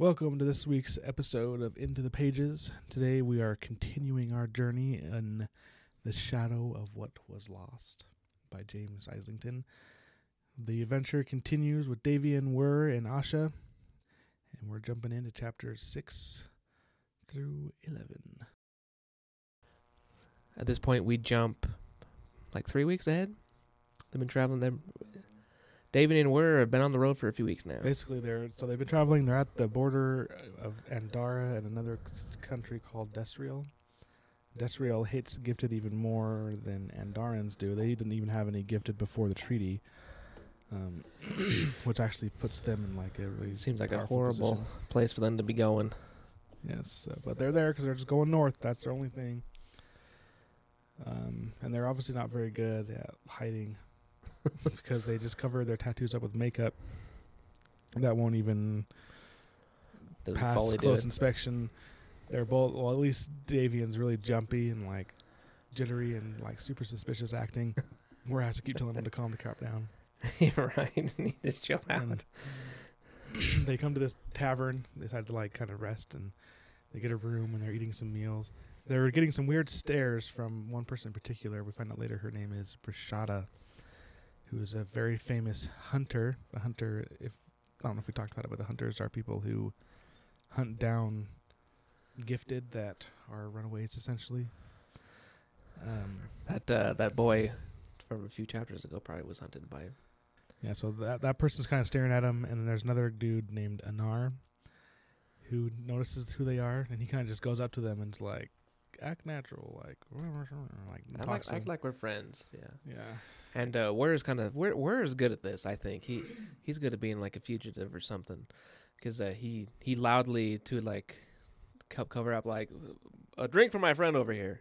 Welcome to this week's episode of Into the Pages. Today we are continuing our journey in The Shadow of What Was Lost by James Islington. The adventure continues with Davian, Wirr, and Asha, and we're jumping into chapters 6 through 11. At this point, we jump like three weeks ahead. They've been traveling. Them, David and Wirr have been on the road for a few weeks now. Basically, they're so they've been traveling. They're at the border of Andarra and another country called Desriel. Desriel hates gifted even more than Andarrans do. They didn't even have any gifted before the treaty, um, which actually puts them in like a really Seems like a horrible position. place for them to be going. Yes, uh, but they're there because they're just going north. That's their only thing. Um, and they're obviously not very good at hiding because they just cover their tattoos up with makeup that won't even Doesn't pass close inspection. They're both well, at least Davian's really jumpy and like jittery and like super suspicious acting. Whereas I keep telling him to calm the crap down. You're right. You just chill out. They come to this tavern. They decide to like kind of rest and they get a room and they're eating some meals. They're getting some weird stares from one person in particular. We find out later her name is Breshada, who is a very famous hunter. A hunter, if I don't know if we talked about it, but the hunters are people who hunt down gifted that are runaways essentially. Um, That uh, that boy from a few chapters ago probably was hunted by. Yeah, so that that person's kind of staring at him, and then there's another dude named Anar who notices who they are, and he kind of just goes up to them and's like, "Act natural, like, like I like, act like we're friends. Yeah. yeah." And uh, Wirr's kind of Wirr good at this. I think he he's good at being like a fugitive or something, because uh, he he loudly to like co- cover up like a drink for my friend over here,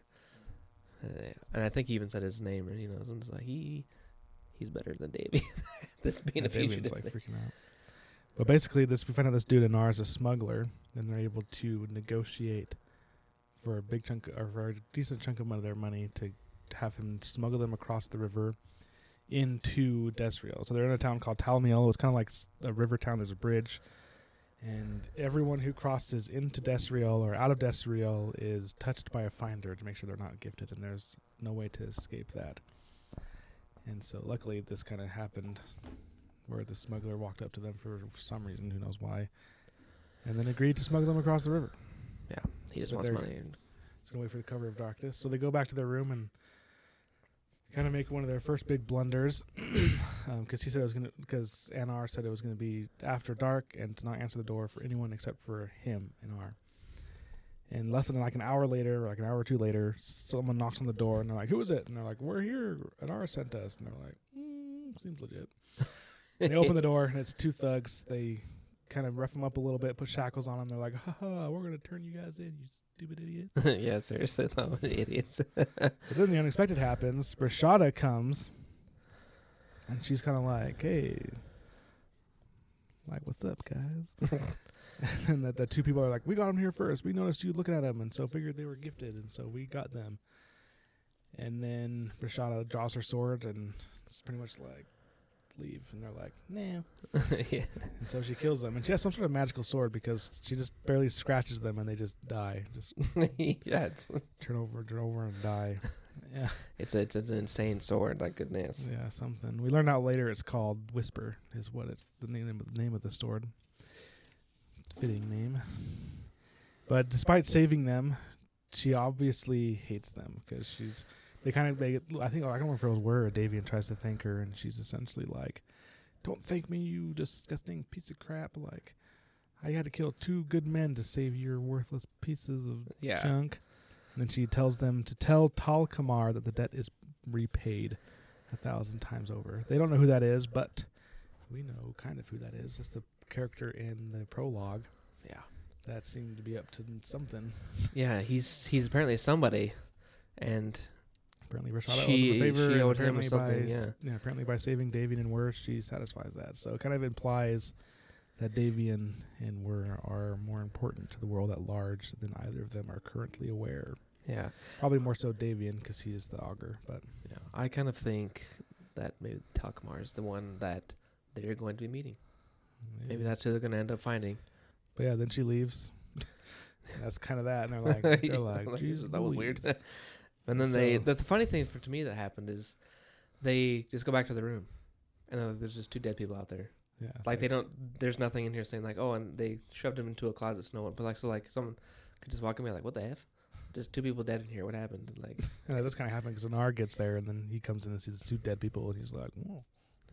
uh, and I think he even said his name. You know, just like he he's better than Davy. That's being Yeah, a fugitive. like freaking out. But basically, this we find out this dude Anar is a smuggler, and they're able to negotiate for a big chunk or for a decent chunk of their money to have him smuggle them across the river into Desriel. So they're in a town called Talmiel. It's kind of like a river town. There's a bridge, and everyone who crosses into Desriel or out of Desriel is touched by a finder to make sure they're not gifted, and there's no way to escape that. And so, luckily, this kind of happened where the smuggler walked up to them for some reason, who knows why, and then agreed to smuggle them across the river. Yeah, he just But wants they're- money. And It's gonna wait for the cover of darkness. So they go back to their room and kind of make one of their first big blunders, because he said it was gonna, because Anar said it was gonna be after dark and to not answer the door for anyone except for him, Anar. And less than like an hour later, or like an hour or two later, someone knocks on the door and they're like, "Who is it?" And they're like, "We're here. Anar sent us." And they're like, mm, "Seems legit." they open the door and it's two thugs. They kind of rough them up a little bit, put shackles on them. They're like, "Ha ha, we're gonna turn you guys in, you stupid idiots." yeah, seriously, though, idiots. But then the unexpected happens. Breshada comes, and she's kind of like, "Hey, like, what's up, guys?" and the, the two people are like, "We got them here first. We noticed you looking at them, and so figured they were gifted, and so we got them." And then Breshada draws her sword, and it's pretty much like, "Leave," and they're like, "Nah." yeah. And so she kills them, and she has some sort of magical sword because she just barely scratches them, and they just die, just yeah, it's turn over, turn over, and die. Yeah. it's a, it's an insane sword. Like goodness. Yeah, something. We learned out later it's called Whisper, is what it's the name of the name of the sword. Fitting name. But despite saving them, she obviously hates them because she's. They kind of. They. I think oh, I don't remember if it was where Davian tries to thank her, and she's essentially like, "Don't thank me, you disgusting piece of crap!" Like, I had to kill two good men to save your worthless pieces of Yeah. junk. And then she tells them to tell Tal'kamar that the debt is repaid a thousand times over. They don't know who that is, but we know kind of who that is. It's the character in the prologue Yeah. that seemed to be up to something. Yeah, he's he's apparently somebody, and Apparently, Rashada owes him a favor. she owed him something, by, s- yeah. Apparently, by saving Davian and Wirr, she satisfies that. So it kind of implies that Davian and Wirr are more important to the world at large than either of them are currently aware. yeah, Probably more so Davian because he is the augur, but yeah. I kind of think that maybe Tal'kamar is the one that they're going to be meeting. Mm, maybe that's who they're going to end up finding. But yeah, then she leaves. That's kind of that, and they're like, they're Like, Jesus, that was weird. Louise." and then they. The, the funny thing for to me that happened is they just go back to the room, and then there's just two dead people out there. yeah, it's Like, they don't. There's nothing in here saying like, oh, and they shoved him into a closet. So no one. But like, so like someone could just walk in and be like, what the f? Just two people dead in here. What happened? Like, And that kind of happened because Anar gets there, and then he comes in and sees two dead people, and he's like, "Whoa,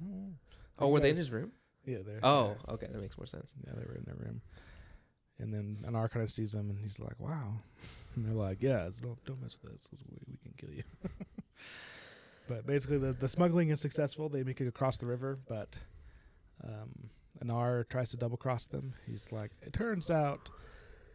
whoa." oh, were they in his room? Yeah, they're. Oh, okay, that makes more sense. yeah, they were in their room. And then Anar kind of sees them, and he's like, "Wow," and they're like, "Yeah, don't don't mess with us. 'cause We, we can kill you." but basically, the the smuggling is successful. They make it across the river, but um, Anar tries to double cross them. He's like, "It turns out."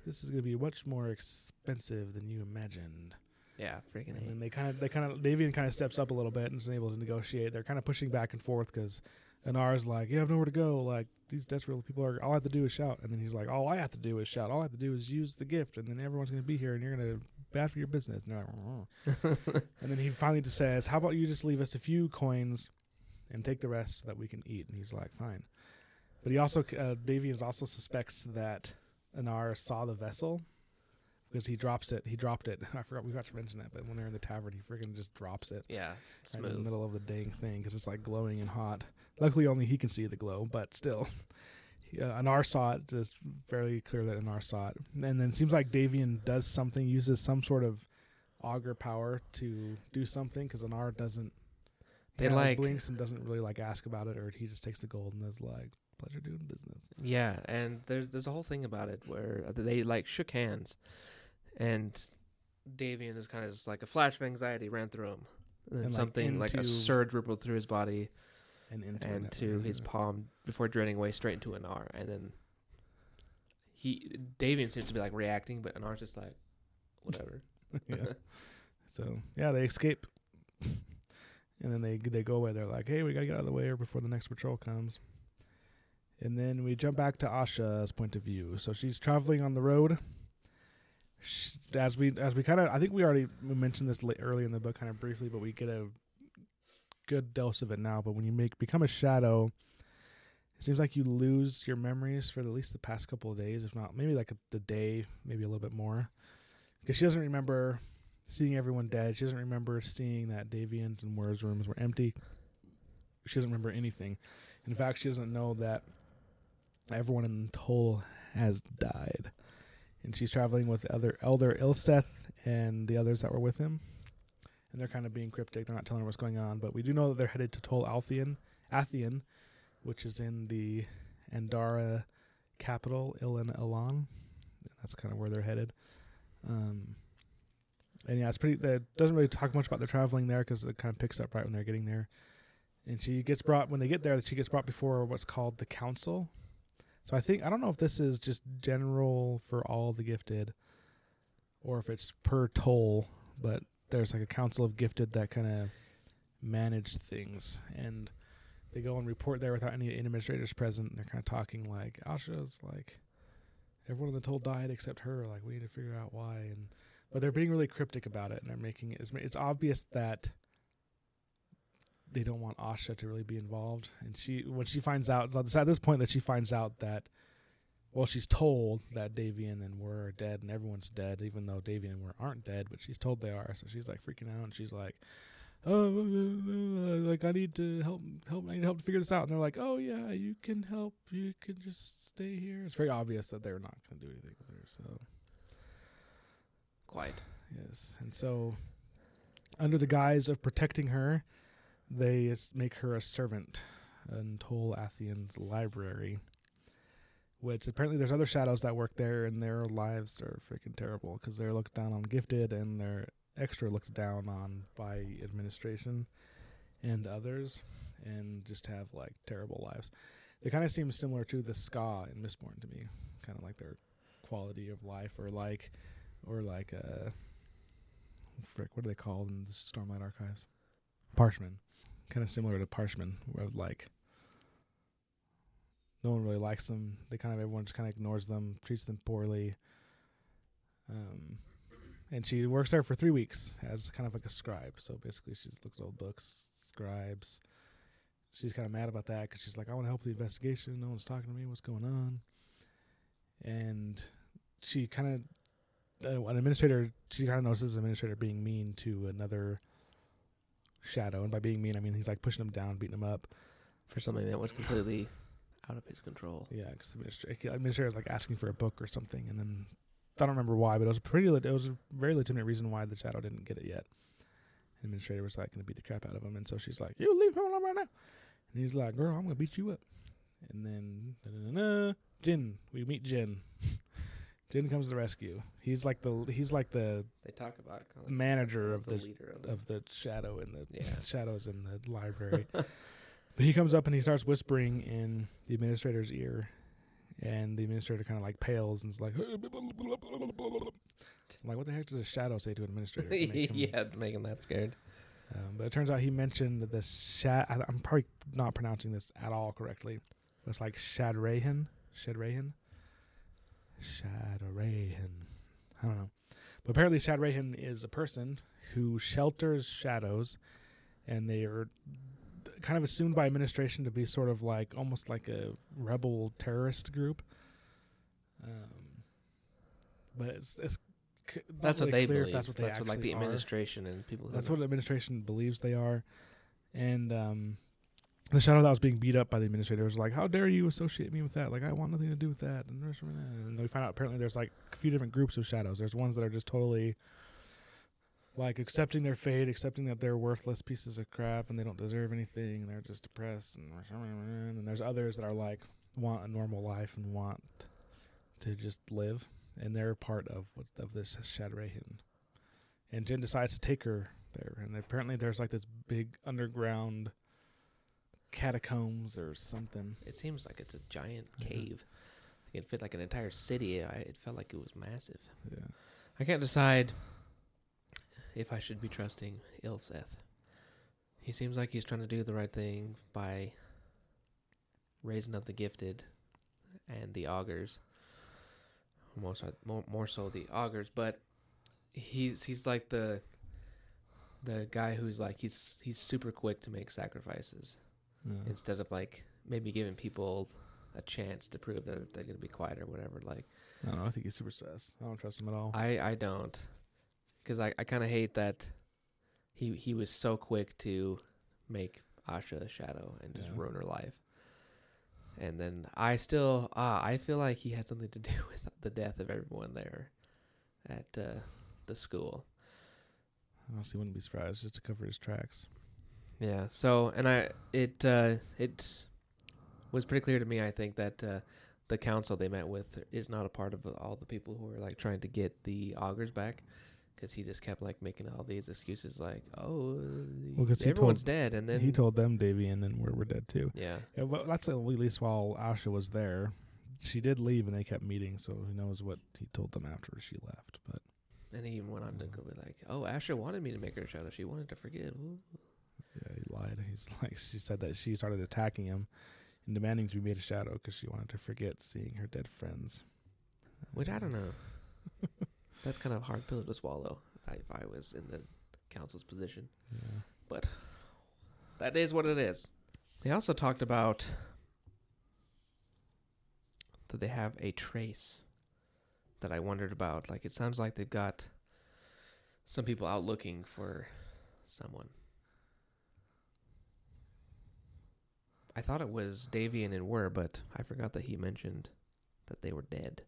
This is going to be much more expensive than you imagined. Yeah, freaking. And then they kind of, they kind of, Davian kind of steps up a little bit and is able to negotiate. They're kind of pushing back and forth because Anar's like, you have nowhere to go. Like these desperate people are, all I have to do is shout. And then he's like, all I have to do is shout. All I have to do is use the gift, and then everyone's going to be here, and you're going to bad for your business. And, they're like, and then he finally just says, how about you just leave us a few coins and take the rest so that we can eat? And he's like, fine. But he also, uh, Davian also suspects that Anar saw the vessel because he drops it. He dropped it. I forgot we got to mention that, but when they're in the tavern, he freaking just drops it yeah, right in the middle of the dang thing because it's like glowing and hot. Luckily, only he can see the glow, but still, uh, Anar saw it. It's fairly clear that Anar saw it, and then it seems like Davian does something, uses some sort of augur power to do something because Anar doesn't. They like- blinks and doesn't really like ask about it, or he just takes the gold and is like, "Pleasure doing business." Yeah, and there's there's a whole thing about it where they like shook hands, and Davian is kind of just like a flash of anxiety ran through him, and, And, like, something like, a surge rippled through his body And into and to his palm before draining away straight into Anar, and then he Davian seems to be like reacting, but Anar's just like whatever. yeah. So yeah, they escape, and then they they go away. They're like, "Hey, we gotta get out of the way or before the next patrol comes." And then we jump back to Asha's point of view. So she's traveling on the road. As we as we kind of, I think we already mentioned this early in the book, kind of briefly, but we get a good dose of it now. But when you make become a shadow, it seems like you lose your memories for at least the past couple of days, if not maybe like a, the day, maybe a little bit more because she doesn't remember seeing everyone dead. She doesn't remember seeing that Davian's and Moira's rooms were empty. She doesn't remember anything. In fact, she doesn't know that everyone in Toll has died. And she's traveling with other Elder Ilseth and the others that were with him. And they're kind of being cryptic. They're not telling her what's going on. But we do know that they're headed to Tol Altheon, Athian, which is in the Andarra capital, Ilin Illan. That's kind of where they're headed. Um, and yeah, it's pretty. That doesn't really talk much about their traveling there because it kind of picks up right when they're getting there. And she gets brought when they get there. She gets brought before what's called the council. So I think I don't know if this is just general for all the gifted, or if it's per toll. But there's like a council of gifted that kind of manage things, and they go and report there without any administrators present. And they're kind of talking like Asha's like everyone in the toll died except her. Like we need to figure out why. And but they're being really cryptic about it, and they're making it. It's, it's obvious that they don't want Asha to really be involved. And she, when she finds out, it's at this point that she finds out that, well, she's told that Davian and Wirr are dead, and everyone's dead, even though Davian and Wirr aren't dead. But she's told they are, so she's like freaking out, and she's like. Oh, like I need to help, help. I need help to figure this out. And they're like, "Oh yeah, you can help. You can just stay here." It's very obvious that they're not going to do anything with her. So Quite. Yes, and so under the guise of protecting her, they make her a servant in Tol Athian's library. Which apparently there's other shadows that work there, and their lives are freaking terrible because they're looked down on gifted, and they're extra looked down on by administration and others, and just have like terrible lives. They kind of seem similar to the skaa in Mistborn to me, kind of like their quality of life, or like or like uh frick what are they called in the stormlight archives parshmen kind of similar to parshmen, where like no one really likes them. They kind of everyone just kind of ignores them treats them poorly. Um and she works there for three weeks as kind of like a scribe. So basically she just looks at old books scribes. She's kind of mad about that because she's like i want to help the investigation. No one's talking to me. What's going on? And she kind of uh, an administrator. She kind of notices an administrator being mean to another shadow, and by being mean, I mean he's like pushing him down, beating him up. for something that was completely out of his control. Yeah, because the administrator, administrator was like asking for a book or something, and then I don't remember why, but it was a pretty. It was a very legitimate reason why the shadow didn't get it yet. The administrator was like going to beat the crap out of him, and so she's like, "You leave him alone right now," and he's like, "Girl, I'm going to beat you up." And then, da-da-da-da, Jin, we meet Jin. Jin comes to the rescue. He's like the he's like the They talk about of manager of the the leader of, of the shadow in the Yeah. shadows in the library. but he comes up and he starts whispering in the administrator's ear, and the administrator kind of like pales and is like, I'm like, what the heck does a shadow say to an administrator? to make him- yeah, make that scared. Um, but it turns out he mentioned the shat. I, I'm probably not pronouncing this at all correctly. It's like Shadraehin, Shadraehin, Shadraehin. I don't know. But apparently, Shadraehin is a person who shelters shadows, and they are kind of assumed by administration to be sort of like almost like a rebel terrorist group. Um, but it's, it's c- That's what they believe. that's what they like actually the are. administration and people. Who That's know. what the administration believes they are. And um, the shadow that was being beat up by the administrator was like, "How dare you associate me with that? Like, I want nothing to do with that." And, eh. and we find out apparently there's like a few different groups of shadows. There's ones that are just totally like accepting their fate, accepting that they're worthless pieces of crap and they don't deserve anything. And they're just depressed. And, and there's others that are like want a normal life and want to just live. And they're part of what of this Shadraehin. And Jin decides to take her there. And apparently there's like this big underground catacombs or something. It seems like it's a giant cave. It fit like an entire city. I, it felt like it was massive. Yeah. I can't decide if I should be trusting Ilseth. He seems like he's trying to do the right thing by raising up the gifted and the augurs. More so, more, more so the augurs, but he's he's like the the guy who's like he's he's super quick to make sacrifices Yeah. instead of like maybe giving people a chance to prove that they're going to be quiet or whatever. Like I don't know. I think he's super sus. I don't trust him at all. I I don't, because I I kind of hate that he he was so quick to make Asha a shadow and just Yeah. ruin her life. And then I still ah I feel like he had something to do with the death of everyone there at uh, the school. I honestly wouldn't be surprised just to cover his tracks. Yeah. So, and I it uh, it was pretty clear to me. I think that uh, the council they met with is not a part of all the people who are like trying to get the augurs back, because he just kept like making all these excuses, like, "Oh, well, cause everyone's told- dead," and then he told them Davy and then we're, we're dead too. yeah, Yeah, well, that's at least while Asha was there. She did leave and they kept meeting, so who knows what he told them after she left. But and he even went on to go be like, "Oh, Asha wanted me to make her a shadow. She wanted to forget." Ooh. Yeah, he lied. He's like, she said that she started attacking him and demanding to be made a shadow because she wanted to forget seeing her dead friends. Which I don't know. That's kind of a hard pill to swallow. If I was in the council's position. Yeah. But that is what it is. They also talked about that they have a trace that I wondered about. Like it sounds like they've got some people out looking for someone. I thought it was Davian and Wirr, but I forgot that he mentioned that they were dead.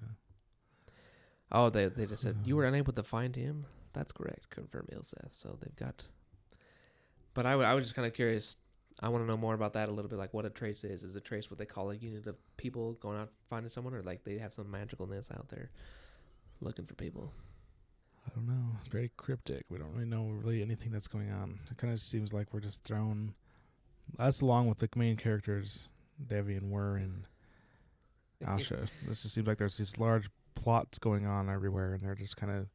Yeah. Oh, they they just said you were unable to find him. That's correct. Confirm Ilseth. So they've got. But I, w- I was just kind of curious. I want to know more about that a little bit. Like what a trace is. Is a trace what they call a unit of people going out finding someone, or like they have some magicalness out there looking for people? I don't know. It's very cryptic. We don't really know really anything that's going on. It kind of seems like we're just thrown. Us along with the main characters, Devi and Wirr and Asha. This just seems like there's these large plots going on everywhere, and they're just kind of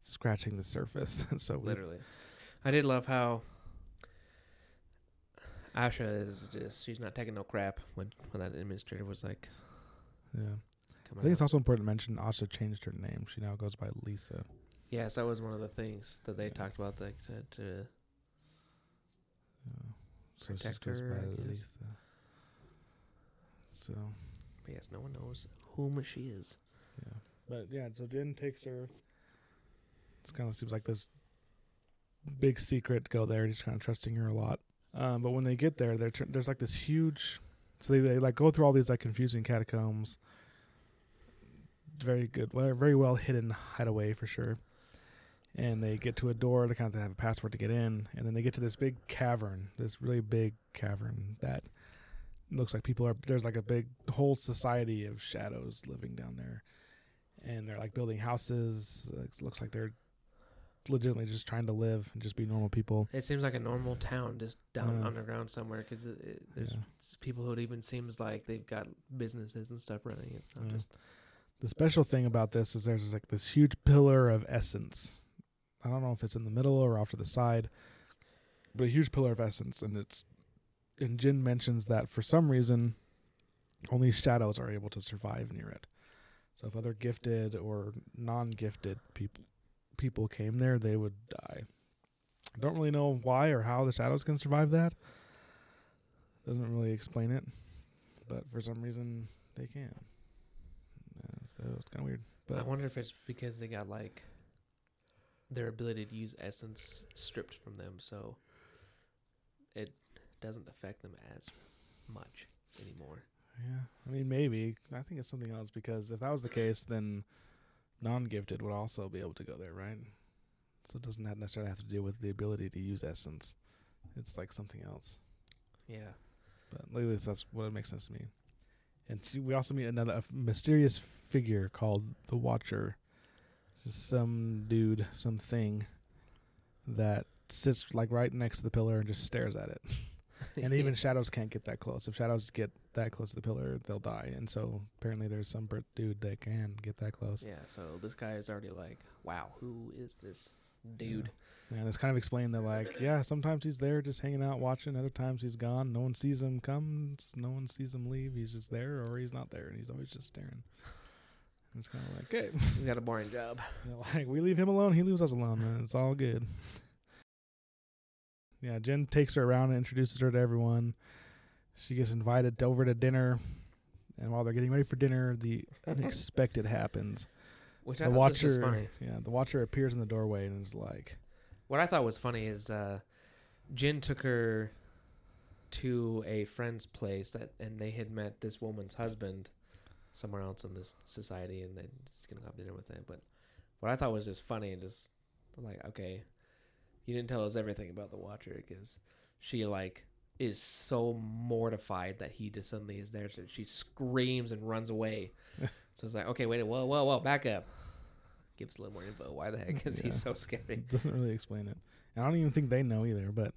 scratching the surface. so we- Literally. I did love how Asha is just she's not taking no crap when when that administrator was like yeah. I think it's also important to mention Asha changed her name. She now goes by Lisa. Yes, that was one of the things that they Yeah. talked about like to, to Yeah. So she just Protect goes her, by Lisa. So But yes, no one knows whom she is. Yeah. But yeah, so Jin takes her. It's kind of seems like this big secret. Go there. He's kind of trusting her a lot. Um, but when they get there, there there's like this huge. So they, they like go through all these like confusing catacombs. Very good, well, very well hidden hideaway for sure. And they get to a door. They kind of have a password to get in, and then they get to this big cavern, this really big cavern that looks like people are. There's like a big whole society of shadows living down there and they're like building houses. It looks like they're legitimately just trying to live and just be normal people. It seems like a normal town just down Yeah. underground somewhere because there's Yeah. people who it even seems like they've got businesses and stuff running. It's not Yeah. just The special thing about this is there's like this huge pillar of essence. I don't know if it's in the middle or off to the side, but a huge pillar of essence, and it's. And Jin mentions that for some reason, only shadows are able to survive near it. So if other gifted or non-gifted people people came there, they would die. I don't really know why or how the shadows can survive that. Doesn't really explain it, but for some reason they can. So it's kind of weird. I wonder if it's because they got like their ability to use essence stripped from them, so it doesn't affect them as much anymore. yeah, I mean maybe I think it's something else because if that was the case, then non-gifted would also be able to go there, right? So it doesn't have necessarily have to do with the ability to use essence. It's like something else. Yeah. But at least that's what it makes sense to me. And she, we also meet another mysterious figure called the Watcher. Some dude, some thing that sits like right next to the pillar and just stares at it. and even shadows can't get that close. If shadows get that close to the pillar, they'll die. And so apparently there's some dude that can get that close. yeah. So this guy is already like, wow, who is this dude? And it's kind of explained that like, yeah, sometimes he's there just hanging out watching, other times he's gone. No one sees him come, no one sees him leave. He's just there or he's not there and he's always just staring. It's kind of like, okay, He's got a boring job. you know, like we leave him alone, he leaves us alone, man. It's all good. Yeah, Jin takes her around and introduces her to everyone. She gets invited over to dinner, and while they're getting ready for dinner, the unexpected happens. Which I The thought was watcher, funny. yeah, the watcher appears in the doorway and is like, What I thought was funny is uh, Jin took her to a friend's place that, and they had met this woman's husband somewhere else in this society, and they're just gonna have dinner with them. But what I thought was just funny and just like, okay, you didn't tell us everything about the Watcher because she like is so mortified that he just suddenly is there. So she screams and runs away. so it's like, okay, wait, whoa, whoa, whoa, back up. Give us a little more info. Why the heck is he so scary? Doesn't really explain it. And I don't even think they know either. But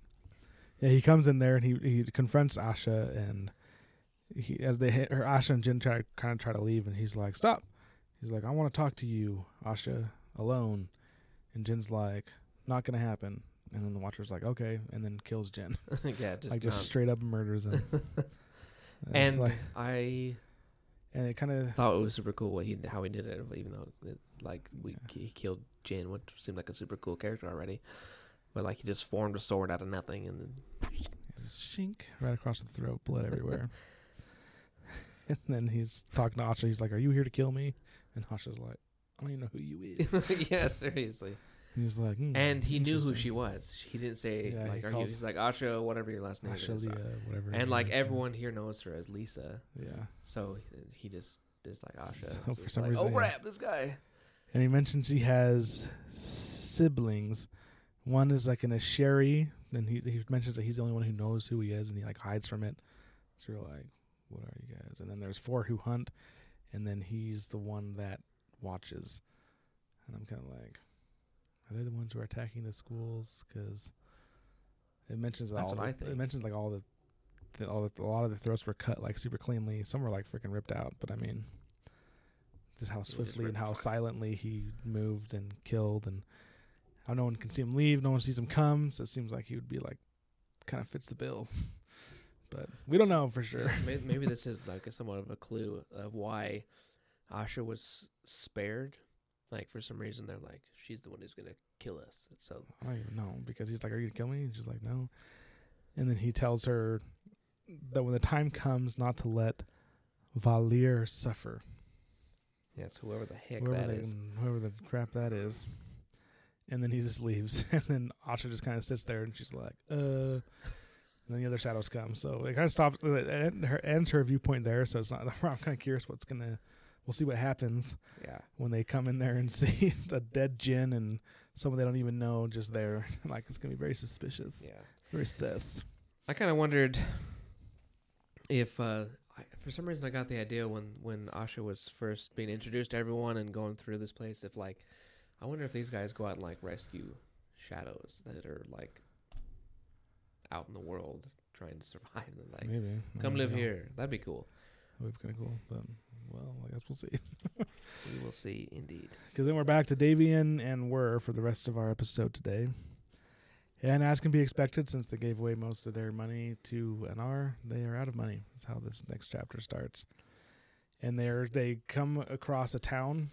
yeah, he comes in there and he he confronts Asha and he as they hit her Asha and Jin try kind of try to leave and he's like stop. He's like I want to talk to you, Asha, alone. And Jin's like not gonna happen. And then the Watcher's like okay, and then kills Jin. yeah, just like just not- straight up murders him. It's and like, I and it kind of thought it was super cool what he how he did it, even though it, like we Yeah. he killed Jin, which seemed like a super cool character already. But like he just formed a sword out of nothing, and then shink right across the throat, blood everywhere. and then he's talking to Asha. He's like, "Are you here to kill me?" And Asha's like, "I don't even know who you is." yeah, seriously. He's like, hmm, And he knew who she was. He didn't say Yeah, he like, "Are you?" He's like Asha, whatever your last name Asha is. Leah, whatever. And like everyone here knows her as Lisa, Yeah. so he just is like Asha. So So for some like, reason, oh yeah. crap, this guy. And he mentions he has siblings. One is like in a sherry. Then he he mentions that he's the only one who knows who he is, and he like hides from it. So you're like, "What are you guys?" And then there's four who hunt, and then he's the one that watches. And I'm kind of like, are they the ones who are attacking the schools? Because it mentions That's all. what I the- It mentions like all the, the all the, a lot of the throats were cut like super cleanly. Some were like freaking ripped out. But I mean, just how just swiftly and how silently he moved and killed, and how no one can see him leave, no one sees him come. So it seems like he would be like, kind of fits the bill. But we don't know for sure. Yes, may- maybe this is like a somewhat of a clue of why Asha was spared. Like for some reason, they're like, she's the one who's gonna kill us. So I don't even know because he's like, "Are you gonna kill me?" And she's like, "No." And then he tells her that when the time comes, not to let Valir suffer. Yes, whoever the heck whoever, that the, is. whoever the crap that is. And then he just leaves, and then Asha just kind of sits there, and she's like, "Uh." And then the other shadows come, so it kind of stops. It her ends her viewpoint there, so it's not. I'm kind of curious what's gonna. We'll see what happens Yeah. when they come in there and see a dead Jin and someone they don't even know just there. like it's gonna be very suspicious, Yeah. very sus. I kind of wondered if, uh, I, for some reason, I got the idea when when Asha was first being introduced to everyone and going through this place. If like, I wonder if these guys go out and like rescue shadows that are like out in the world trying to survive and like Maybe come live here. That'd be cool. That would be kind of cool, but well, I guess we'll see. We will see, indeed. Because then we're back to Davian and Wirr for the rest of our episode today. And as can be expected, since they gave away most of their money to Anar, they are out of money. That's how this next chapter starts. And they're they come across a town,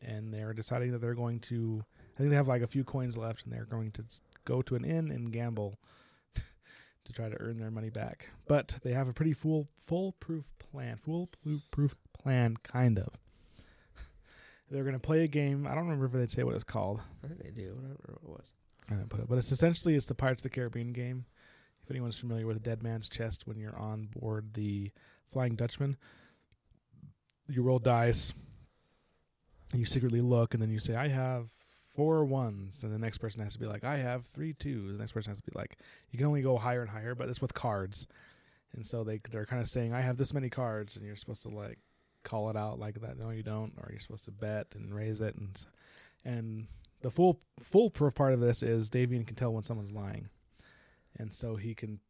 and they're deciding that they're going to. I think they have like a few coins left, and they're going to go to an inn and gamble to try to earn their money back. But they have a pretty fool foolproof plan, foolproof proof plan, kind of. They're going to play a game. I don't remember if they say what it's called. I think they do. I don't remember what it was. I didn't put it, but it's essentially it's the Pirates of the Caribbean game. If anyone's familiar with Dead Man's Chest, when you're on board the Flying Dutchman, you roll dice, and you secretly look, and then you say, "I have four ones," and the next person has to be like, "I have three twos." The next person has to be like, "You can only go higher and higher," but it's with cards, and so they they're kind of saying, "I have this many cards," and you're supposed to like call it out like that. No, you don't, or you're supposed to bet and raise it, and and the full foolproof part of this is Davian can tell when someone's lying, and so he can,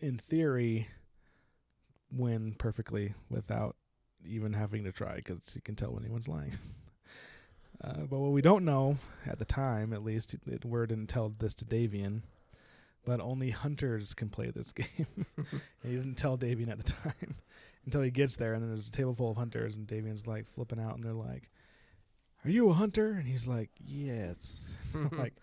in theory, win perfectly without even having to try because he can tell when anyone's lying. Uh, but what we don't know at the time, at least, it, Wirr didn't tell this to Davian, but only hunters can play this game. and he didn't tell Davian at the time until he gets there, and then there's a table full of hunters, and Davian's like flipping out, and they're like, "Are you a hunter?" And he's like, "Yes." like,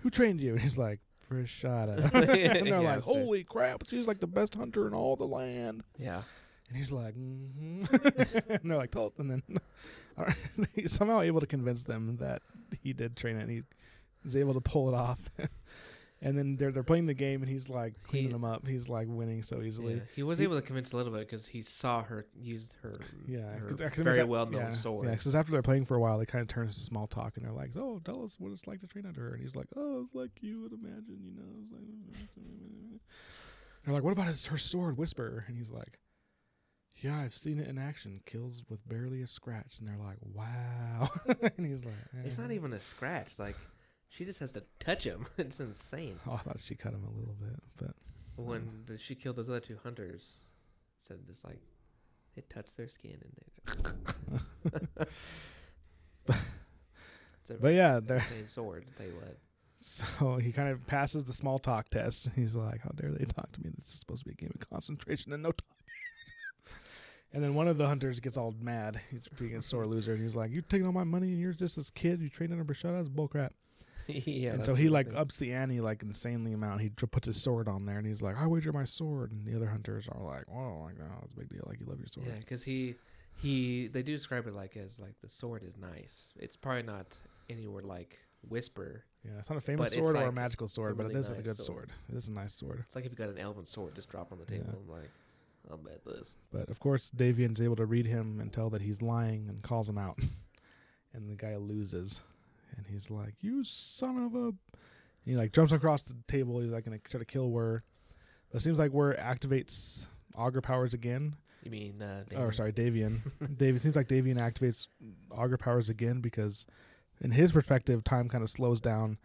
who trained you? And he's like, Breshada. and they're Yeah, like, holy crap, she's like the best hunter in all the land. Yeah. And he's like, mm-hmm. and they're like, tell and then he's somehow able to convince them that he did train it. And he is able to pull it off. and then they're they're playing the game, and he's like cleaning He- them up. He's like winning so easily. Yeah. He was He- able to convince a little bit because he saw her use her, Yeah, her 'cause- 'cause very well known yeah, sword. Yeah, because after they're playing for a while, they kind of turn to small talk, and they're like, "Oh, tell us what it's like to train under her." And he's like, "Oh, it's like you would imagine, you know." It's like, they're like, "What about his, her sword, Whisper?" And he's like, "Yeah, I've seen it in action. Kills with barely a scratch." And they're like, "Wow!" and he's like, It's not "Eh." even a scratch. Like she just has to touch him. It's insane. Oh, I thought she cut him a little bit, but When the- she killed those other two hunters, said just like it touched their skin and they. It's a but yeah, they're insane sword. Tell you what. So he kind of passes the small talk test. He's like, "How dare they talk to me? This is supposed to be a game of concentration and no talk." And then one of the hunters gets all mad. He's being a sore loser, and he's like, "You're taking all my money, and you're just this kid. You trained under Breshada. That's bullcrap." yeah. and so he like thing. ups the ante like insanely amount. He tr- puts his sword on there, and he's like, "I wager my sword." And the other hunters are like, "Oh, like oh, that's a big deal. Like you love your sword." Yeah, because he he they do describe it like as like the sword is nice. It's probably not anywhere like whisper. Yeah, it's not a famous sword or a magical sword, a but it is really is a good sword. sword. It is a nice sword. It's like if you got an elven sword just drop on the table. Yeah. I'm like, I'll bet this. But of course, Davian's able to read him and tell that he's lying and calls him out. and the guy loses. And he's like, You son of a. And he like jumps across the table. He's like going to try to kill Wirr. But it seems like Wirr activates augur powers again. You mean uh, Or David? sorry, Davian. Davian seems like Davian activates augur powers again because, in his perspective, time kind of slows down.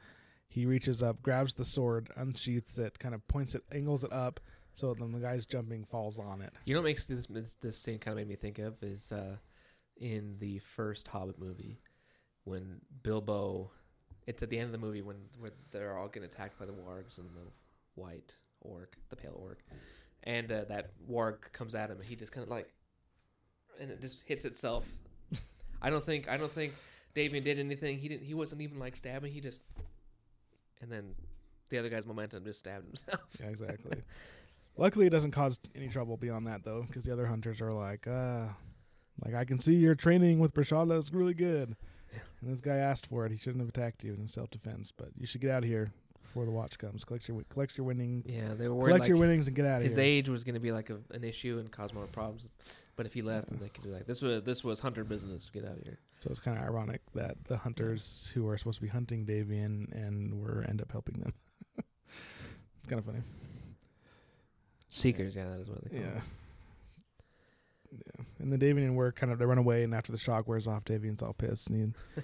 He reaches up, grabs the sword, unsheaths it, kind of points it, angles it up, so then the guy's jumping falls on it. You know what makes this this, scene kind of made me think of is uh, in the first Hobbit movie when Bilbo. It's at the end of the movie when, when they're all getting attacked by the wargs and the white orc, the pale orc, and uh, that warg comes at him and he just kind of like, and it just hits itself. I don't think I don't think Davian did anything. He didn't. He wasn't even like stabbing. He just, and then the other guy's momentum just stabbed himself. Yeah, exactly. Luckily, it doesn't cause any trouble beyond that, though, because the other hunters are like, uh, like I can see your training with Breshada is really good, and this guy asked for it. He shouldn't have attacked you in self defense, but you should get out of here before the watch comes. Collect your collect your winning, Yeah, they were worried collect like your winnings, and get out of here. his age was going to be like a, an issue and cause more problems. But if he left, then they could do like this was this was hunter business. Get out of here. So it's kind of ironic that the hunters who are supposed to be hunting Davian and Wirr end up helping them. it's kind of funny. Seekers, yeah, that is what they call Yeah. them. Yeah. And the Davian and Wirr kind of they run away and after the shock wears off, Davian's all pissed and he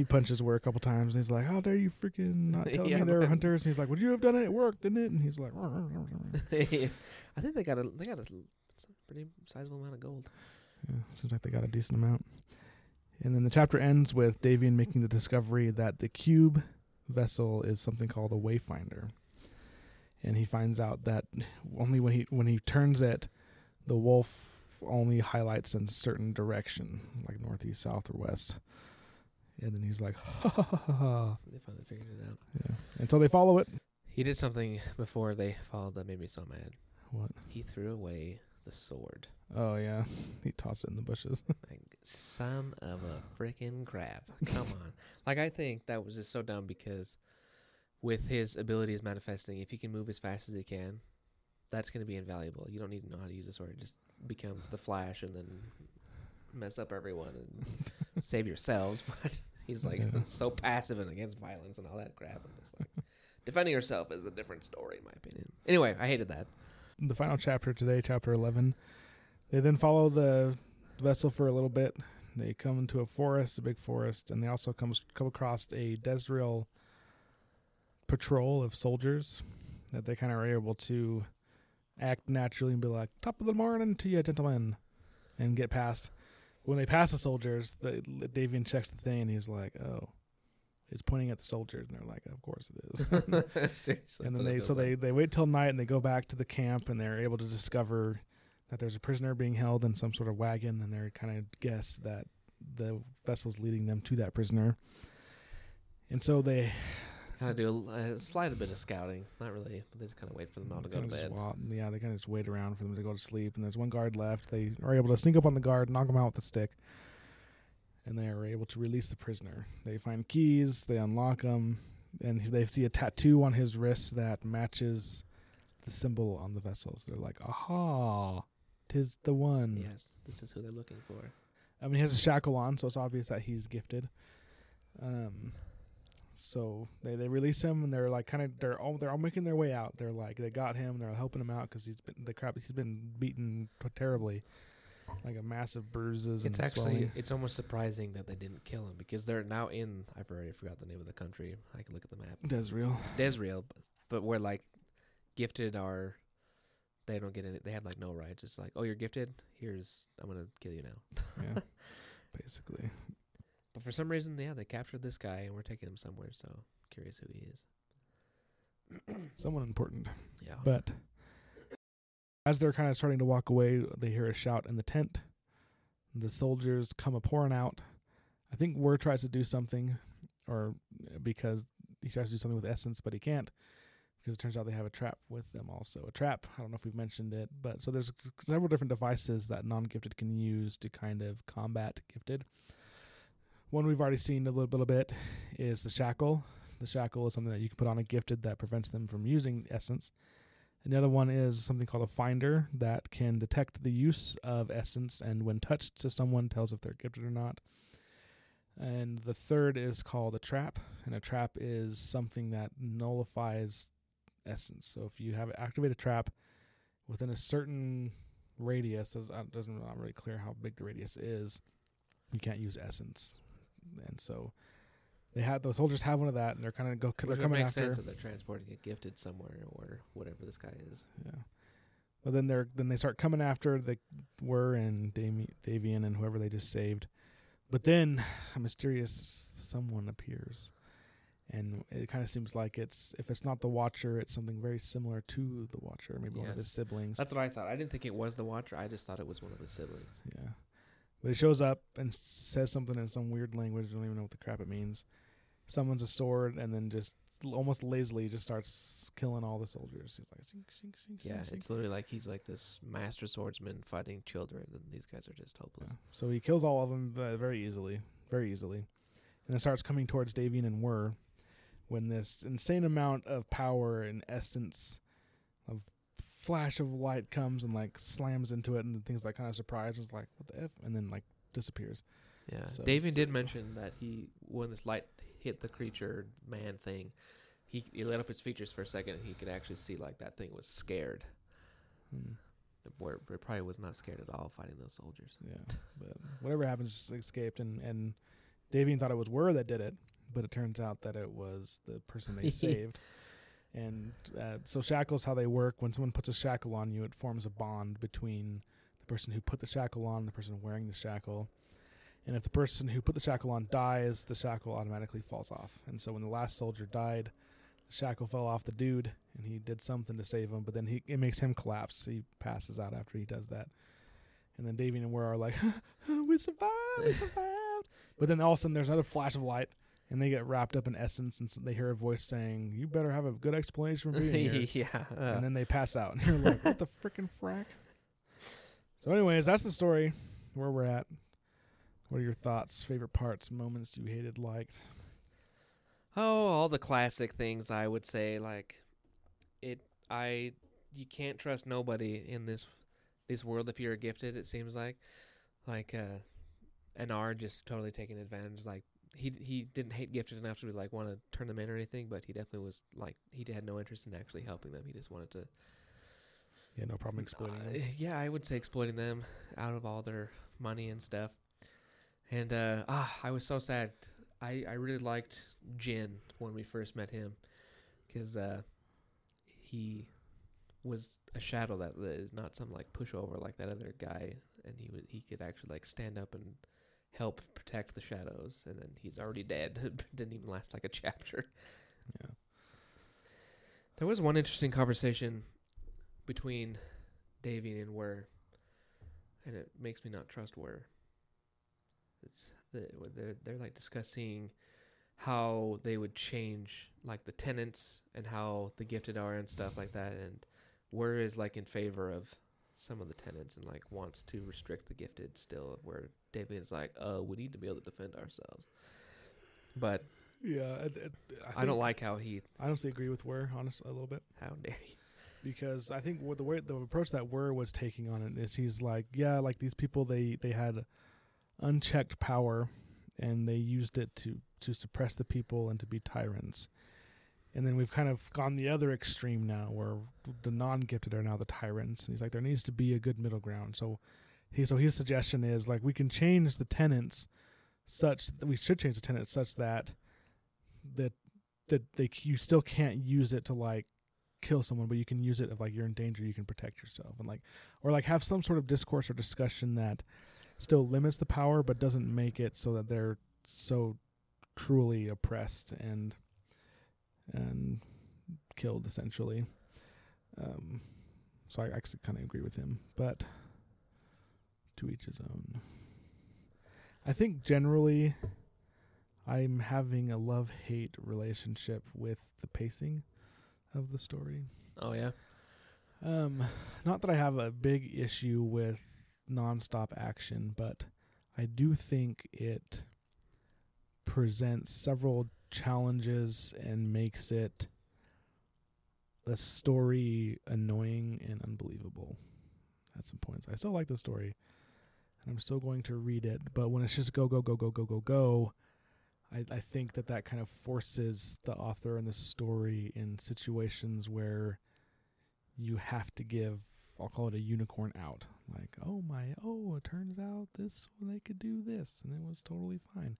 he punches Wirr a couple times and he's like, How dare you freaking not tell Yeah, me they're hunters? And he's like, Would you have done it? It worked, didn't it? And he's like. I think they got a they got a pretty sizable amount of gold. yeah, seems like they got a decent amount. And then the chapter ends with Davian making the discovery that the cube vessel is something called a wayfinder. And he finds out that only when he when he turns it, the wolf only highlights in a certain direction, like northeast, south, or west. And then he's like, ha ha ha ha. ha. They finally figured it out. Yeah. And so they follow it. He did something before they followed that made me so mad. What? He threw away the sword. Oh yeah, he tossed it in the bushes. Like, son of a freaking crap. Come on. Like, I think that was just so dumb because with his abilities manifesting, if he can move as fast as he can, that's going to be invaluable. You don't need to know how to use a sword. Just become the Flash and then mess up everyone and save yourselves. But he's like Yeah. so passive and against violence and all that crap. And just like defending yourself is a different story, in my opinion. Anyway, I hated that. the final chapter today, chapter 11. They then follow the vessel for a little bit. They come into a forest, a big forest, and they also come come across a Desriel patrol of soldiers that they kind of are able to act naturally and be like, "Top of the morning to you, gentlemen," and get past. When they pass the soldiers, the Davian checks the thing and he's like, "Oh." It's pointing at the soldiers, and they're like, "Of course it is." Seriously. and then they so like. they they wait till night and they go back to the camp and they're able to discover that there's a prisoner being held in some sort of wagon and they're kind of guess that the vessel's leading them to that prisoner and so they kind of do a, a slight bit of scouting. Not really, but they just kind of wait for them all to go to bed. wa- yeah they kind of just wait around for them to go to sleep and there's one guard left they are able to sneak up on the guard knock him out with a stick and they are able to release the prisoner they find keys they unlock them and they see a tattoo on his wrist that matches the symbol on the vessels they're like aha tis the one Yes, this is who they're looking for. I mean, he has a shackle on, so it's obvious that he's gifted. Um, so they, they release him, and they're like kind of they're all they're all making their way out. They're like they got him, they're helping him out because he's been the crap he's been beaten terribly, like a massive bruises It's and actually swelling. it's almost surprising that they didn't kill him because they're now in. I've already forgot the name of the country. I can look at the map. Desriel. Desriel, but, but where like gifted are. They don't get any. They have like no rights. It's like, oh, you're gifted. Here's I'm gonna kill you now. Yeah, basically. But for some reason, yeah, they captured this guy and we're taking him somewhere. So curious who he is. Someone important. Yeah. But as they're kind of starting to walk away, they hear a shout in the tent. The soldiers come a pouring out. I think Wirr tries to do something, or uh, because he tries to do something with essence, but he can't because it turns out they have a trap with them also. A trap. I don't know if we've mentioned it, but so there's several different devices that non-gifted can use to kind of combat gifted. One we've already seen a little, little bit is the shackle. The shackle is something that you can put on a gifted that prevents them from using essence. And the other one is something called a finder that can detect the use of essence and when touched to someone tells if they're gifted or not. And the third is called a trap, and a trap is something that nullifies essence. So if you have activated a trap within a certain radius, it doesn't uh, not really clear how big the radius is, you can't use essence. And so they have those soldiers have one of that, and they're kind of go they're coming make after. sense that they're transporting it gifted somewhere or whatever this guy is. Yeah. But then they're then they start coming after the Wirr and Dami- Davian and whoever they just saved. But then a mysterious someone appears. And it kind of seems like it's if it's not the Watcher, it's something very similar to the Watcher, maybe one of his siblings. That's what I thought. I didn't think it was the Watcher. I just thought it was one of his siblings. yeah. But he shows up and says something in some weird language. I don't even know what the crap it means. summons a sword, and then just almost lazily just starts killing all the soldiers. He's like, shink, shink, shink, Yeah, it's literally like he's like this master swordsman fighting children, and these guys are just hopeless. Yeah. So he kills all of them uh, very easily, very easily, and then starts coming towards Davian and Wirr when this insane amount of power and essence of flash of light comes and like slams into it, and the thing's like kind of surprised, is like what the f, and then like disappears. Yeah, So Davian it's- did mention that he when this light hit the creature man thing, he he lit up his features for a second, and he could actually see like that thing was scared. Hmm. Where it probably was not scared at all fighting those soldiers. Yeah, but whatever happens, escaped, and and Davian thought it was Wirr that did it, but it turns out that it was the person they saved. And uh, so shackles, how they work. When someone puts a shackle on you, it forms a bond between the person who put the shackle on and the person wearing the shackle. And if the person who put the shackle on dies, the shackle automatically falls off. And so when the last soldier died, the shackle fell off the dude, and he did something to save him. But then he it makes him collapse. He passes out after he does that. And then Davian and Wirr are like, "We survived, we survived." But then all of a sudden, there's another flash of light, and they get wrapped up in essence, and they hear a voice saying, "You better have a good explanation for being here." yeah, uh, and then they pass out, and you're like, "What the frickin' frack?" So, anyways, that's the story. Where we're at. What are your thoughts? Favorite parts? Moments you hated, liked? Oh, all the classic things I would say like it I you can't trust nobody in this this world if you're gifted it seems like like uh Anar just totally taking advantage like he he didn't hate gifted enough to like want to turn them in or anything but he definitely was like he had no interest in actually helping them he just wanted to Yeah, no problem exploiting. uh, them. yeah, I would say exploiting them out of all their money and stuff. And uh, ah, I was so sad. I I really liked Jin when we first met him, because uh, he was a shadow that is not some like pushover like that other guy, and he was he could actually like stand up and help protect the shadows. And then he's already dead. Didn't even last like a chapter. Yeah. There was one interesting conversation between Davian and Wirr, and it makes me not trust Wirr. It's they're they're like discussing how they would change like the tenants and how the gifted are and stuff like that, and Wirr is like in favor of some of the tenants and like wants to restrict the gifted still. Where Davian is like, uh, we need to be able to defend ourselves. But Yeah, it, I, I, don't like how he. I honestly agree with Wirr, honestly, a little bit. How dare you? because I think what the way the approach that Wirr was taking on it is he's like, yeah, like these people they they had unchecked power and they used it to to suppress the people and to be tyrants. And then we've kind of gone the other extreme now where the non-gifted are now the tyrants. And he's like there needs to be a good middle ground. So he so his suggestion is like we can change the tenants such that we should change the tenants such that that that they you still can't use it to like kill someone, but you can use it if like you're in danger, you can protect yourself, and like or like have some sort of discourse or discussion that still limits the power but doesn't make it so that they're so cruelly oppressed and and killed essentially. Um, so I actually kind of agree with him, but to each his own. I think generally I'm having a love hate relationship with the pacing of the story. Oh yeah. Um, not that I have a big issue with nonstop action, but I do think it presents several challenges and makes it the story annoying and unbelievable at some points. I still like the story, and I'm still going to read it, but when it's just go go go go go go go, I, I think that that kind of forces the author and the story in situations where you have to give I'll call it a unicorn out. Like, oh my, oh, it turns out this they could do this, and it was totally fine.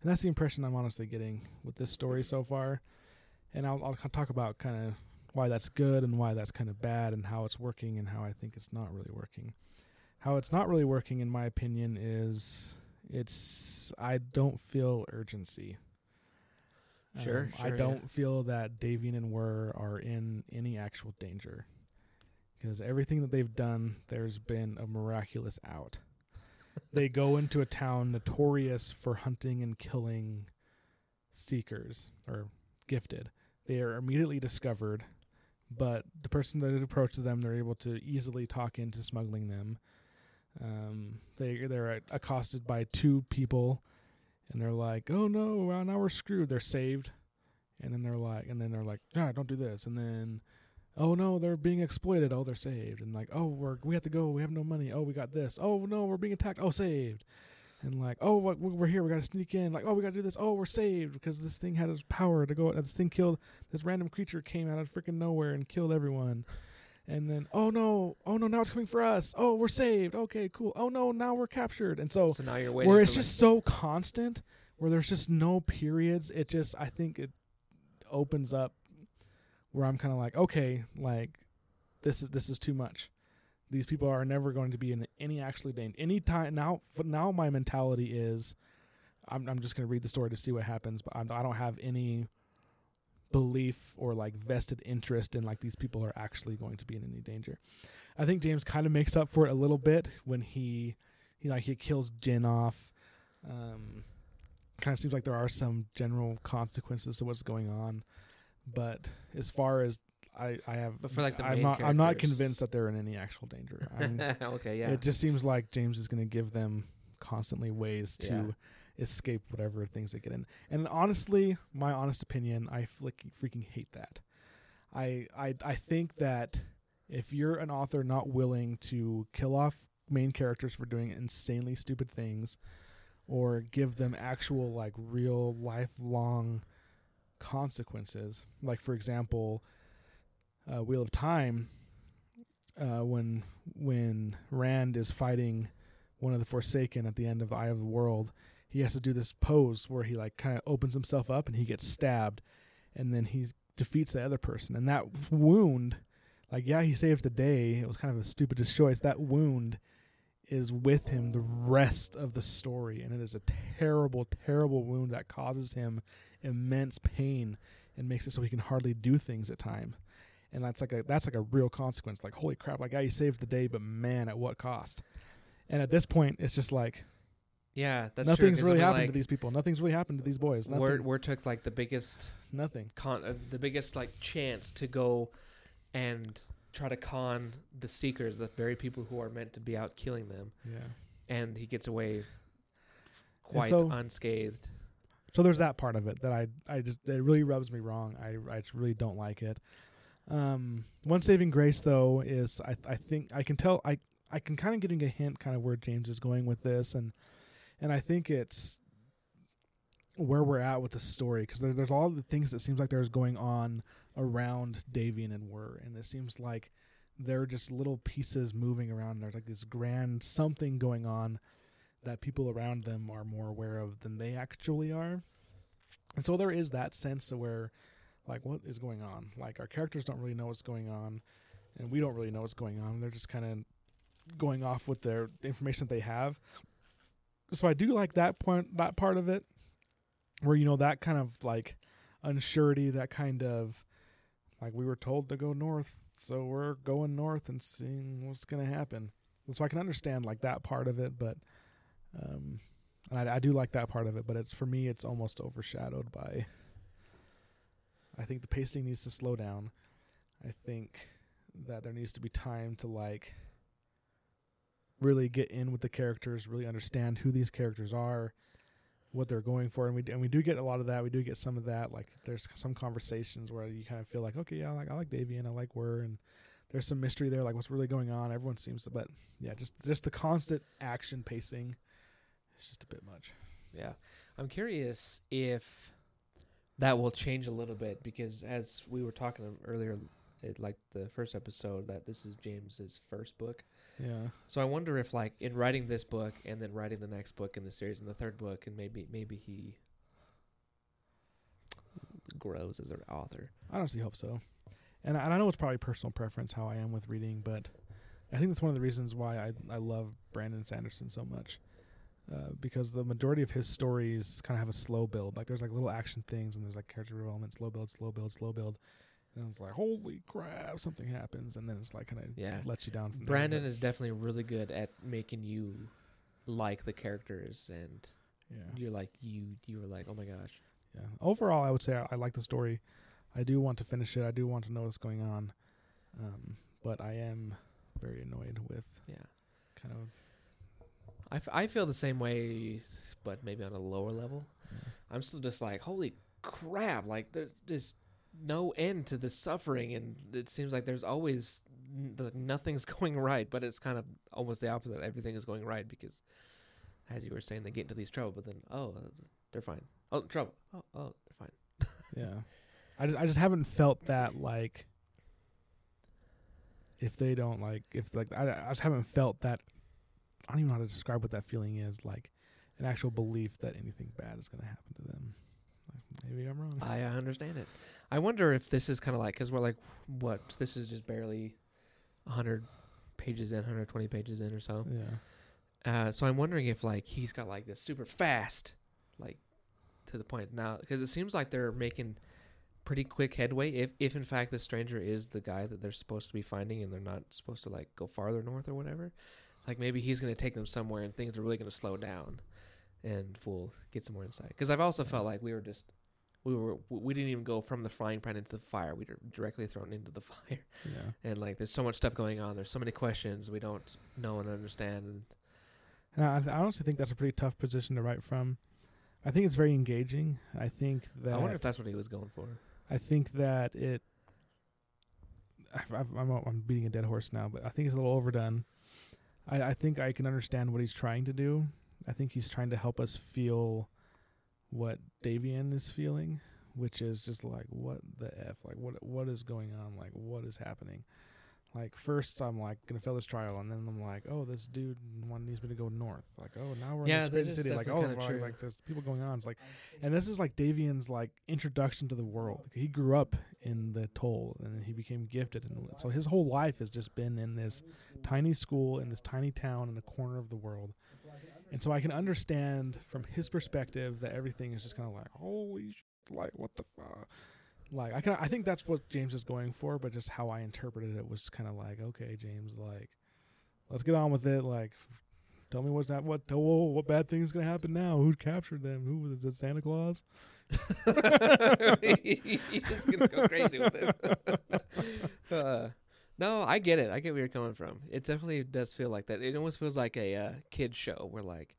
And that's the impression I'm honestly getting with this story so far. And I'll I'll talk about kind of why that's good and why that's kind of bad, and how it's working and how I think it's not really working. How it's not really working, in my opinion, is it's I don't feel urgency. Um, sure, I sure, yeah. don't feel that Davian and Wirr are in any actual danger because everything that they've done, there's been a miraculous out. they go into a town notorious for hunting and killing seekers or gifted, they are immediately discovered. But the person that approaches them, they're able to easily talk into smuggling them. Um, they they're accosted by two people, and they're like, "Oh no, well, now we're screwed." They're saved, and then they're like, and then they're like, "Ah, don't do this." And then, oh no, they're being exploited. Oh, they're saved, and like, oh, we're we have to go. We have no money. Oh, we got this. Oh no, we're being attacked. Oh, saved. And like, oh, we're here. We got to sneak in. Like, oh, we got to do this. Oh, we're saved because this thing had its power to go. This thing killed. This random creature came out of freaking nowhere and killed everyone. And then, oh no, oh no, now it's coming for us. Oh, we're saved. Okay, cool. Oh no, now we're captured. And so, So now you're waiting. where it's just so constant, where there's just no periods. It just, I think it opens up where I'm kind of like, okay, like this is this is too much. These people are never going to be in any actually danger. Any time now, but now my mentality is, I'm I'm just going to read the story to see what happens, but I'm, I don't have any belief or like vested interest in like these people are actually going to be in any danger. I think James kind of makes up for it a little bit when he he like he kills Jin off. Um, kind of seems like there are some general consequences to what's going on, but as far as I I have, But for, like, the I'm not I'm not convinced that they're in any actual danger. Okay, yeah. It just seems like James is going to give them constantly ways to Yeah. Escape whatever things they get in. And honestly, my honest opinion, I freaking hate that. I, I I think that if you're an author not willing to kill off main characters for doing insanely stupid things or give them actual like real lifelong consequences like for example uh, wheel of time uh, when when rand is fighting one of the forsaken at the end of the eye of the world he has to do this pose where he like kind of opens himself up and he gets stabbed and then he defeats the other person. And that wound like yeah he saved the day. It was kind of a stupidest choice. That wound is with him the rest of the story and it is a terrible terrible wound that causes him immense pain and makes it so he can hardly do things at times and that's like a that's like a real consequence. Like holy crap like yeah you saved the day but man at what cost? And at this point it's just like yeah, that's true. nothing's true, really happened like, to these people nothing's really happened to these boys nothing, We're we're took like the biggest nothing con, uh, the biggest like chance to go and try to con the seekers, the very people who are meant to be out killing them, yeah and he gets away quite so- unscathed. So there's that part of it that I I just it really rubs me wrong. I I just really don't like it. Um, one saving grace though is I I think I can tell I I can kind of getting a hint kind of where James is going with this and and I think it's where we're at with the story because there, there's all the things that seems like there's going on around Davian and Wirr and it seems like they're just little pieces moving around. There's like this grand something going on that people around them are more aware of than they actually are. And so there is that sense of where, like, what is going on? Like, our characters don't really know what's going on, and we don't really know what's going on. They're just kind of going off with their the information that they have. So I do like that point, that part of it, where you know that kind of like unsurety, that kind of like we were told to go north, so we're going north and seeing what's going to happen. So I can understand like that part of it, but um, I, I do like that part of it, but it's for me, it's almost overshadowed by. I think the pacing needs to slow down. I think that there needs to be time to like really get in with the characters, really understand who these characters are, what they're going for, and we and we do get a lot of that. We do get some of that. Like there's some conversations where you kind of feel like, okay, yeah, I like I like Davian, I like Wirr, and there's some mystery there, like what's really going on. Everyone seems to, but yeah, just just the constant action pacing it's just a bit much. Yeah. I'm curious if that will change a little bit because as we were talking earlier, it, like the first episode, that this is James's first book. Yeah. So I wonder if, like, in writing this book and then writing the next book in the series and the third book, and maybe maybe he grows as an author. I honestly hope so. And I, and I know it's probably personal preference how I am with reading, but I think that's one of the reasons why I I love Brandon Sanderson so much. Uh, because the majority of his stories kind of have a slow build. Like there's like little action things and there's like character development, slow build, slow build, slow build. And it's like, holy crap, something happens. And then it's like kind of Yeah. lets you down from. Brandon But, is definitely really good at making you like the characters, and yeah. you're like you you were like, oh my gosh, Yeah. Overall, I would say I, I like the story. I do want to finish it. I do want to know what's going on. Um, but I am very annoyed with Yeah. kind of. I, f- I feel the same way, but maybe on a lower level. I'm still just like, holy crap! Like there's just no end to the suffering, and it seems like there's always like nothing's going right. But it's kind of almost the opposite. Everything is going right because, as you were saying, they get into these trouble, but then oh, they're fine. Oh, trouble. Oh, oh, they're fine. Yeah. I just, I just haven't felt that like if they don't like if like I, I just haven't felt that I don't even know how to describe what that feeling is like an actual belief that anything bad is going to happen to them. Like, maybe I'm wrong. I uh, understand it. I wonder if this is kind of like because we're like, what? This is just barely 100 pages in, 120 pages in or so. yeah. Uh, so I'm wondering if like he's got like this super fast, like to the point now, because it seems like they're making pretty quick headway. If if in fact the stranger is the guy that they're supposed to be finding, and they're not supposed to like go farther north or whatever, like maybe he's going to take them somewhere, and things are really going to slow down, and we'll get some more insight. Because I've also felt like we were just. We were we didn't even go from the frying pan into the fire. We were directly thrown into the fire, Yeah. and like there's so much stuff going on. There's so many questions we don't know and understand. And And I, I honestly think that's a pretty tough position to write from. I think it's very engaging. I think that I wonder if that's what he was going for. I think that it. I've, I've, I'm I'm beating a dead horse now, but I think it's a little overdone. I, I think I can understand what he's trying to do. I think he's trying to help us feel what Davian is feeling, which is just like what the f, like what what is going on, like what is happening. Like first, I'm like gonna fail this trial, and then I'm like, oh, this dude one needs me to go north. Like, oh, now we're Yeah, in this crazy city. Like, oh, like, like there's people going on. It's like, and this is like Davian's like introduction to the world. He grew up in the Tol, and then he became gifted, and so his whole life has just been in this tiny school in this tiny town in a corner of the world. And so I can understand from his perspective that everything is just kind of like, holy shit, like what the fuck. Like I can, I think that's what James is going for, but just how I interpreted it was kind of like, okay, James, like, let's get on with it. Like, tell me what's that, what, oh, what bad thing's gonna happen now? Who captured them? Who was it? Santa Claus? He's gonna go crazy with it. uh, no, I get it. I get where you're coming from. It definitely does feel like that. It almost feels like a uh, kid show where like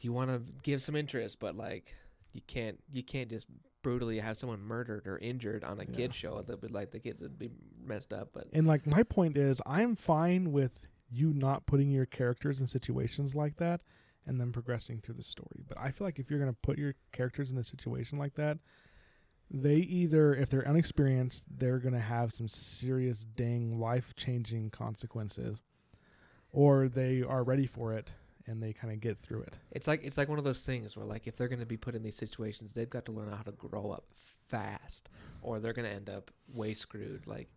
you want to give some interest, but like you can't. You can't just brutally have someone murdered or injured on a Yeah. kid show. That would like the kids would be messed up. But And like my point is, I'm fine with you not putting your characters in situations like that and then progressing through the story. But I feel like if you're going to put your characters in a situation like that, they either, if they're unexperienced, they're going to have some serious, dang, life changing consequences, or they are ready for it and they kind of get through it. It's like it's like one of those things where like if they're going to be put in these situations, they've got to learn how to grow up fast, or they're going to end up way screwed. Like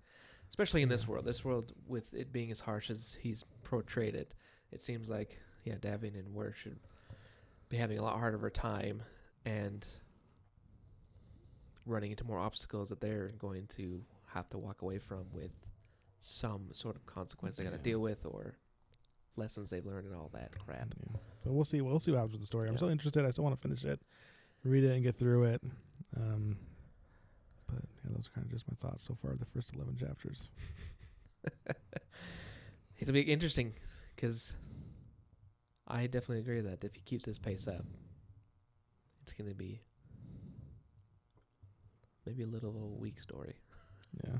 especially in this mm. world, this world with it being as harsh as he's portrayed it, it seems like yeah, Davian and Wirr should be having a lot harder of a time and running into more obstacles that they're going to have to walk away from with some sort of consequence they got to Yeah. deal with or lessons they've learned and all that crap. Yeah. So we'll see. We'll see what happens with the story. I'm Yeah. still interested. I still want to finish it, read it, and get through it. Um, but yeah, those are kind of just my thoughts so far. The first eleven chapters. It'll be interesting because I definitely agree that if he keeps this pace up, it's going to be maybe a little of a weak story. Yeah,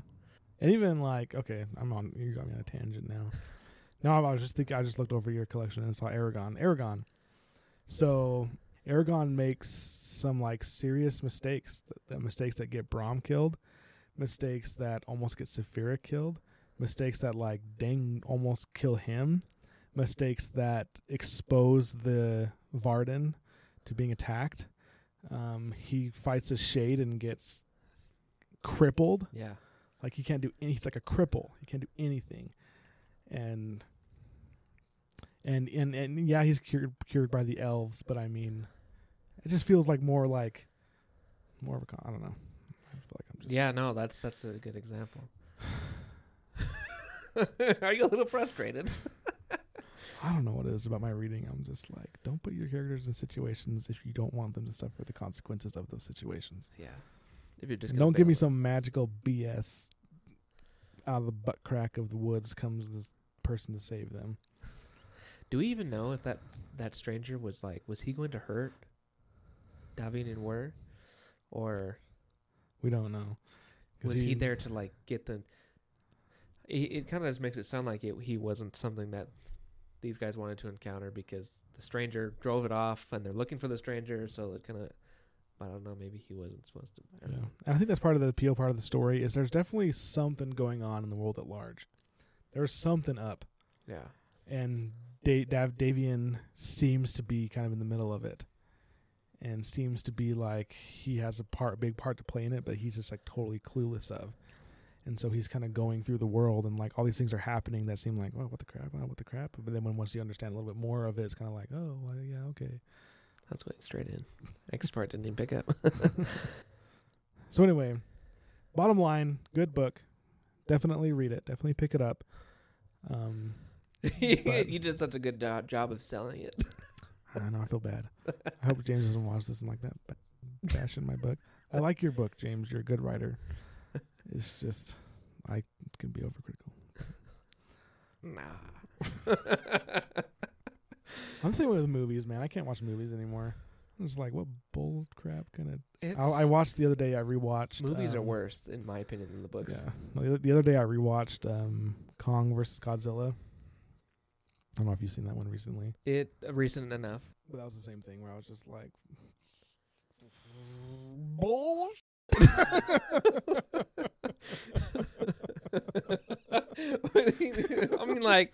and even like okay, I'm on. You got me on a tangent now. No, I was just thinking. I just looked over your collection and saw Eragon. Eragon. So Eragon makes some like serious mistakes. The, the mistakes that get Brom killed, mistakes that almost get Saphira killed, mistakes that like dang almost kill him, mistakes that expose the Varden to being attacked. Um, he fights a shade and gets crippled. Yeah. Like he can't do any, he's like a cripple. He can't do anything. And and and and yeah, he's cured cured by the elves, but I mean it just feels like more like more of a con- I don't know. I feel like I'm just Yeah, no, that's that's a good example. Are you a little frustrated? I don't know what it is about my reading. I'm just like, don't put your characters in situations if you don't want them to suffer the consequences of those situations. Yeah. If you're just don't give me some magical BS. Out of the butt crack of the woods comes this person to save them. Do we even know if that that stranger was like was he going to hurt Davian and Wirr, or We don't know. was he, there to like get them? It, it kind of just makes it sound like it, he wasn't something that these guys wanted to encounter because the stranger drove it off and they're looking for the stranger. So it kind of, I don't know. Maybe he wasn't supposed to. I Yeah. And I think that's part of the appeal, part of the story is there's definitely something going on in the world at large. There's something up, Yeah. and da- Dav- Davian seems to be kind of in the middle of it, and seems to be like he has a part, big part to play in it, but he's just like totally clueless of. And so he's kind of going through the world, and like all these things are happening that seem like, oh, what the crap, oh, what the crap. But then when once you understand a little bit more of it, it's kind of like, oh, well, yeah, okay. That's going straight in. Next part didn't even pick up. So anyway, bottom line, good book. Definitely read it. Definitely pick it up. Um, you did such a good do- job of selling it. I know I feel bad. I hope James doesn't watch this and like that, but bashing my book. I like your book, James. You're a good writer. It's just I can be overcritical. Nah. I'm the same way with movies, man. I can't watch movies anymore. I'm just like, what bull crap kind of. I, I watched the other day. I rewatched. movies are um, worse, in my opinion, than the books. Yeah. The, the other day I rewatched um, Kong versus Godzilla. I don't know if you've seen that one recently, It uh, recent enough. but that was the same thing where I was just like, bull. I mean, like,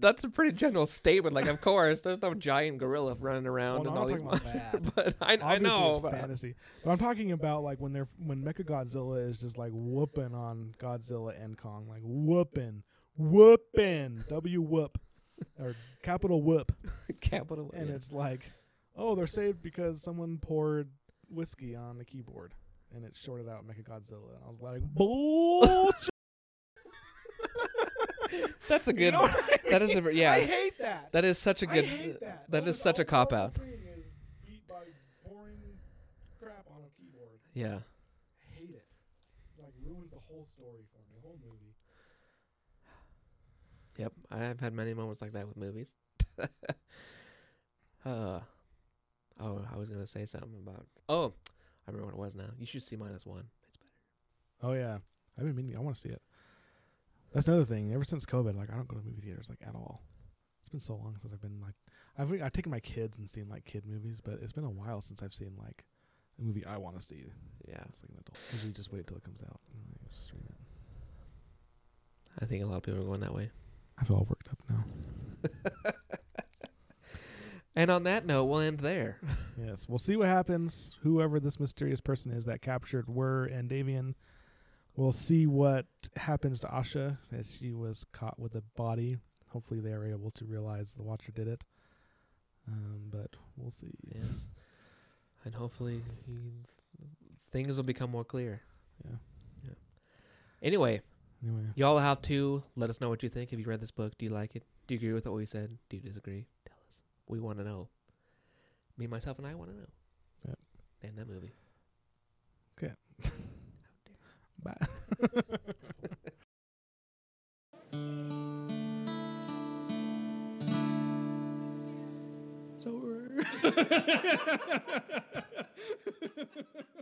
that's a pretty general statement. Like, of course, there's no giant gorilla running around Well, and all these. not talking about that. but I, I know it's but fantasy. But I'm talking about like when they're when Mecha Godzilla is just like whooping on Godzilla and Kong, like whooping, whooping, W whoop, or capital whoop, capital. and yeah. it's like, oh, they're saved because someone poured whiskey on the keyboard, and it shorted out Mecha Godzilla, and I was like, bullshit. that's a You good. know what I that is a yeah. I hate that. that is such a good. hate that. that All is the- such a cop out. thing is beat by pouring crap on a keyboard. Yeah. I hate it. Like ruins the whole story for me, the whole movie. Yep. I've had many moments like that with movies. uh. Oh, I was gonna say something about. Oh, I remember what it was now. You should see minus one. It's better. Oh yeah, I've been meaning. I want to see it. That's another thing. Ever since COVID, like I don't go to movie theaters like at all. It's been so long since I've been like I've I've taken my kids and seen like kid movies, but it's been a while since I've seen like a movie I want to see. Yeah. It's like an adult. Usually just wait till it comes out. and like, stream it. I think a lot of people are going that way. I feel all worked up now. And on that note, we'll end there. yes, we'll see what happens. Whoever this mysterious person is that captured Wirr and Davian, we'll see what happens to Asha as she was caught with a body. Hopefully, they are able to realize the Watcher did it. Um, but we'll see. Yes. And hopefully he, things will become more clear. Yeah. yeah. Anyway, Anyway, y'all have to let us know what you think. Have you read this book? Do you like it? Do you agree with what we said? Do you disagree? Tell us. We want to know. Me, myself, and I want to know. Yep. Name that movie. Bye. it's over.